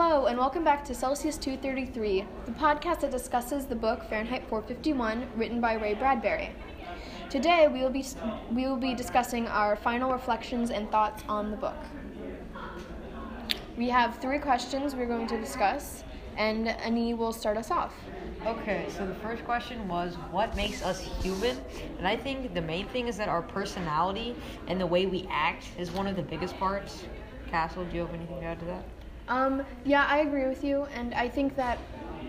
Hello, and welcome back to Celsius 233, the podcast that discusses the book Fahrenheit 451, written by Ray Bradbury. Today, we will be we will be discussing our final reflections and thoughts on the book. We have three questions we're going to discuss, and Annie will start us off. Okay, so the first question was what makes us human? And I think the main thing is that our personality and the way we act is one of the biggest parts. Castle, do you have anything to add to that? Um, yeah, I agree with you, and I think that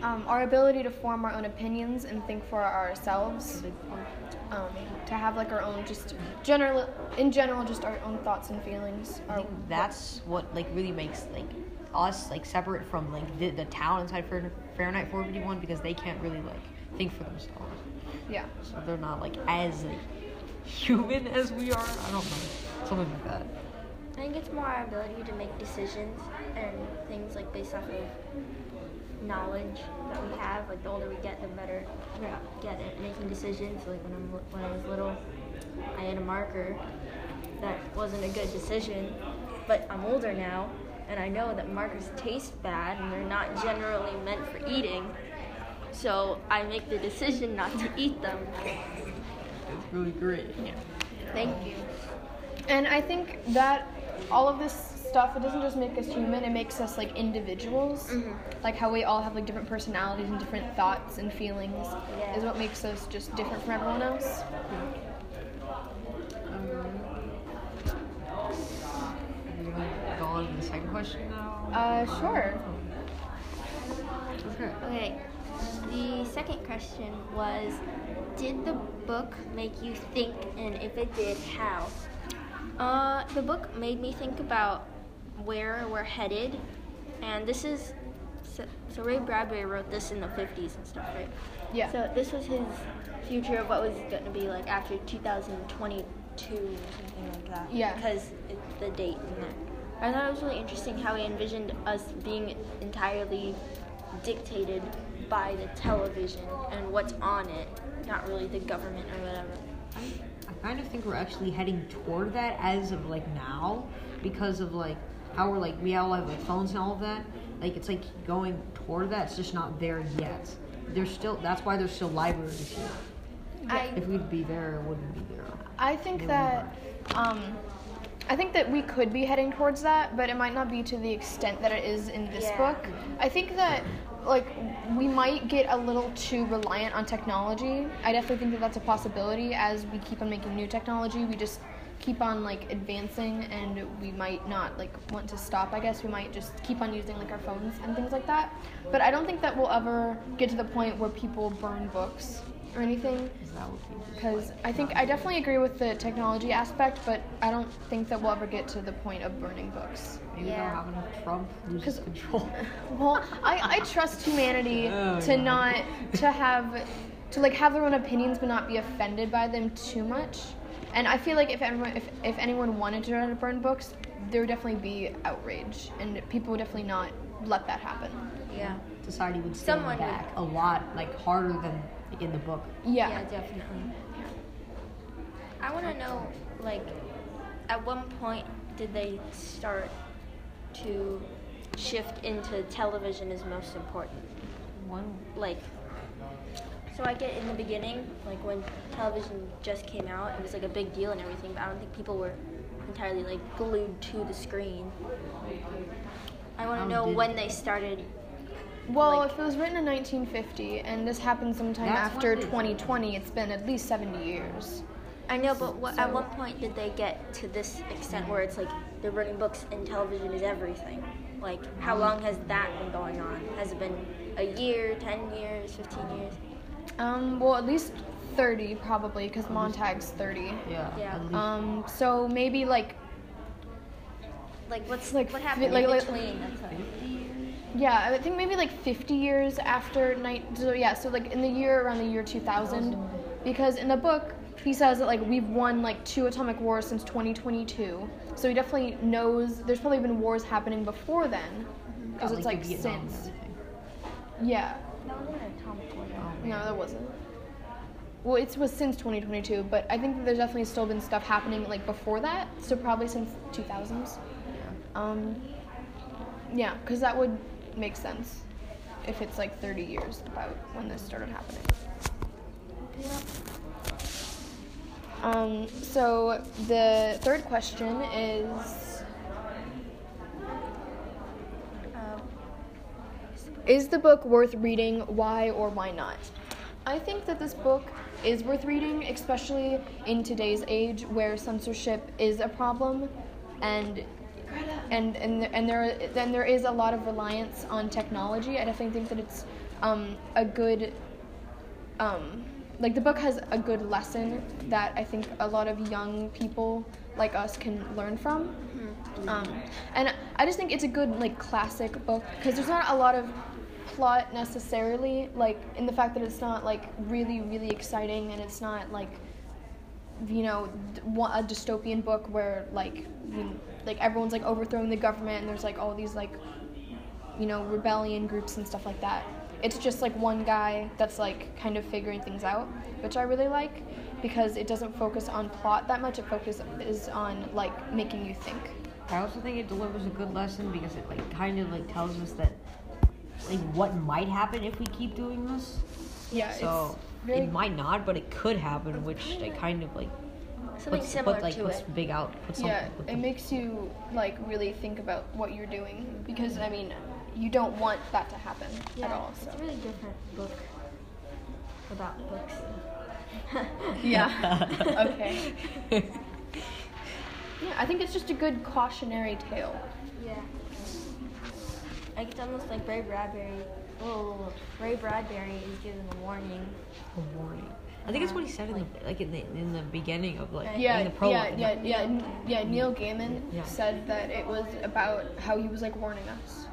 um, our ability to form our own opinions and think for ourselves, um, to have like our own, just general, in general, just our own thoughts and feelings. I think that's what like really makes like us like separate from like the, the town inside Fahr- Fahrenheit 451 because they can't really like think for themselves. yeah. So they're not like as like, human as we are. I don't know. Something like that. I think it's more our ability to make decisions and things like based off of knowledge that we have. Like the older we get, the better we get at making decisions. Like when I'm when I was little, I had a marker that wasn't a good decision, but I'm older now, and I know that markers taste bad and they're not generally meant for eating. So I make the decision not to eat them. It's really great. Yeah. Thank you. And I think that all of this stuff, it doesn't just make us human, it makes us like individuals. Like how we all have like different personalities and different thoughts and feelings Yeah. is what makes us just different from everyone else. You want to go on to the second question now? Uh, sure. Okay. Okay. The second question was Did the book make you think, and if it did, how? Uh, the book made me think about where we're headed, and this is. So, so Ray Bradbury wrote this in the 50s and stuff, right? Yeah. So this was his future of what was going to be like after 2022 or something like that. Yeah. Because it's the date in there. I thought it was really interesting how he envisioned us being entirely dictated by the television and what's on it, not really the government or whatever. I kind of think we're actually heading toward that as of like now because of like how we're like we all have like phones and all of that. Like it's like going toward that. It's just not there yet. There's still that's why there's still libraries here. I, If we'd be there, it wouldn't be there. I think that um, I think that we could be heading towards that, but it might not be to the extent that it is in this Yeah. book. I think that like we might get a little too reliant on technology. I definitely think that that's a possibility as we keep on making new technology. We just keep on like advancing and we might not like want to stop i guess we might just keep on using like our phones and things like that but i don't think that we'll ever get to the point where people burn books or anything Is that what we just because I think I definitely agree with the technology aspect, but I don't think that we'll ever get to the point of burning books. maybe Yeah. they'll have enough Trump loses 'Cause- control. Well, I, I trust humanity Oh, to no. not to have to like have their own opinions but not be offended by them too much. And I feel like if everyone if, if anyone wanted to burn books, there would definitely be outrage and people would definitely not let that happen. yeah. Society would stand Someone would- back a lot, like harder than in the book. Yeah. definitely. I want to know, like, at one point did they start to shift into television is most important? One Like, so I get in the beginning, like when television just came out, it was like a big deal and everything, but I don't think people were entirely like glued to the screen. I want How um, to know when they started. Well, Like- if it was written in 1950 and this happened sometime after what it is. 2020, it's been at least 70 years. I know, but what, at what point did they get to this extent where it's like they're running books and television is everything? Like, how long has that been going on? Has it been a year, 10 years, 15 years? Um, well, at least 30 probably, because Montag's 30. Yeah. Yeah. Um, so maybe like, Like, what's Like, what happened like- in like- between? That's all. Yeah, I think maybe like 50 years after night. So yeah, so like in the year around the year 2000, because in the book he says that like we've won like two atomic wars since 2022. So he definitely knows there's probably been wars happening before then, because it's like like the Vietnam and since. everything. Yeah. That wasn't an atomic war. Oh, No, that wasn't. Well, it was since 2022, but I think that there's definitely still been stuff happening like before that, so probably since 2000s. Yeah. Um, yeah, because that would makes sense if it's like 30 years about when this started happening. Um, so the third question is Um, Is the book worth reading? Why or why not? I think that this book is worth reading, especially in today's age where censorship is a problem, and and and and there then there is a lot of reliance on technology. I definitely think that it's um, a good um, like the book has a good lesson that I think a lot of young people like us can learn from. Um, and I just think it's a good like classic book because there's not a lot of plot necessarily like in the fact that it's not like really really exciting and it's not like you know a dystopian book where like you, like everyone's like overthrowing the government and there's like all these like you know rebellion groups and stuff like that. It's just like one guy that's like kind of figuring things out which i really like because it doesn't focus on plot that much. It focuses on like making you think. I also think it delivers a good lesson because it like kind of like tells us that like what might happen if we keep doing this. yeah So it's really it might not, but it could happen, which like kind of like something puts, similar put, like to puts it. big out. Puts yeah something, it makes you like really think about what you're doing because i mean you don't want that to happen Yeah, at all so it's a really different book about books. yeah okay yeah i think it's just a good cautionary tale Yeah. Like it's almost like Ray Bradbury. Oh, Ray Bradbury is giving a warning. A warning. I think it's what he said in the like in the in the beginning of like yeah, in the prologue. yeah, yeah, yeah, yeah. Neil Gaiman Yeah. said that it was about how he was like warning us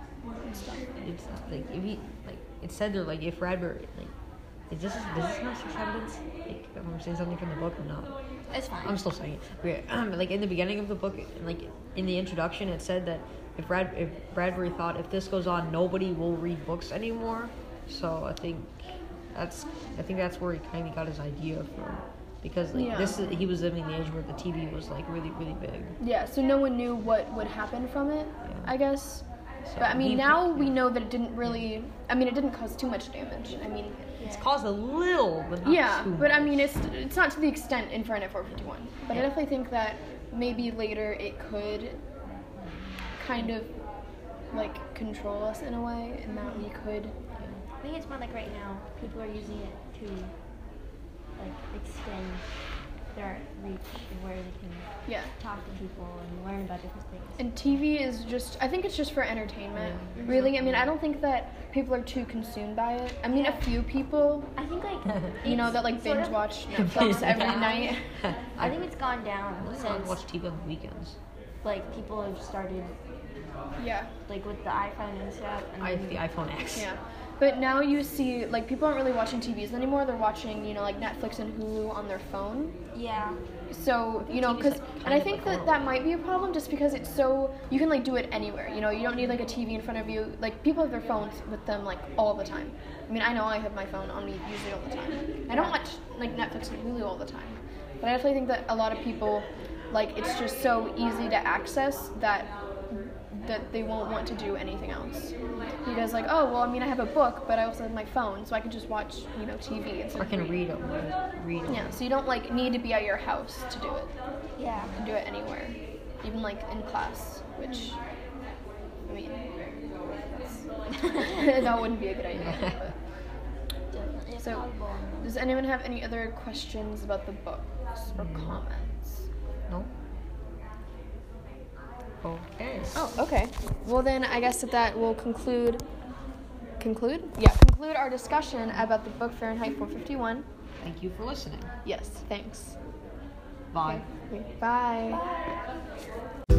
and stuff. It's like if he like it said there like if Bradbury like is this does this not sex evidence? Like if I'm saying something from the book or not? It's fine. I'm still saying it. Okay, but, like in the beginning of the book, like in the introduction, it said that if Brad if Bradbury thought if this goes on, nobody will read books anymore. So I think that's I think that's where he kind of got his idea from, because like Yeah. this is, he was living in the age where the TV was like really really big. Yeah, so no one knew what would happen from it, Yeah. I guess. So But I mean, he- now we know that it didn't really. I mean, it didn't cause too much damage. I mean, It's caused a little, but not yeah, but I mean, it's it's not to the extent in Fahrenheit 451. But I definitely think that maybe later it could kind of like control us in a way, and that we could. I think it's more like right now, people are using it to like extend their reach and where they can Yeah. talk to people and learn about different things. And TV is just, I think it's just for entertainment. Yeah. Mm-hmm. Really, I mean, I don't think that people are too consumed by it. I mean, a few people, I think like you know, that like sort binge of- watch Netflix every Yeah. night. I think it's gone down I since watch TV on weekends. like people have started Yeah, like with the iPhone and stuff. And I have the iPhone X. yeah. But now you see, like, people aren't really watching TVs anymore. They're watching, you know, like Netflix and Hulu on their phone. yeah. So, you know, because, like, and I think that that might be a problem just because it's so, you can, like, do it anywhere. You know, you don't need, like, a TV in front of you. Like, people have their phones with them, like, all the time. I mean, I know I have my phone on me usually all the time. I don't watch, like, Netflix and Hulu all the time. But I definitely think that a lot of people, like, it's just so easy to access that that they won't want to do anything else. Because like, oh well, I mean, I have a book, but I also have my phone, so I can just watch, you know, TV instead Or of can read. it. read them. Yeah, so you don't like need to be at your house to do it. Yeah. You can do it anywhere, even like in class, which I mean, that wouldn't be a good idea. Definitely. So, does anyone have any other questions about the books or mm. comments? No. Okay. Oh, okay. Well, then I guess that that will conclude. Conclude? Yeah, conclude our discussion about the book Fahrenheit 451. Thank you for listening. Yes, thanks. Bye. Okay, Bye.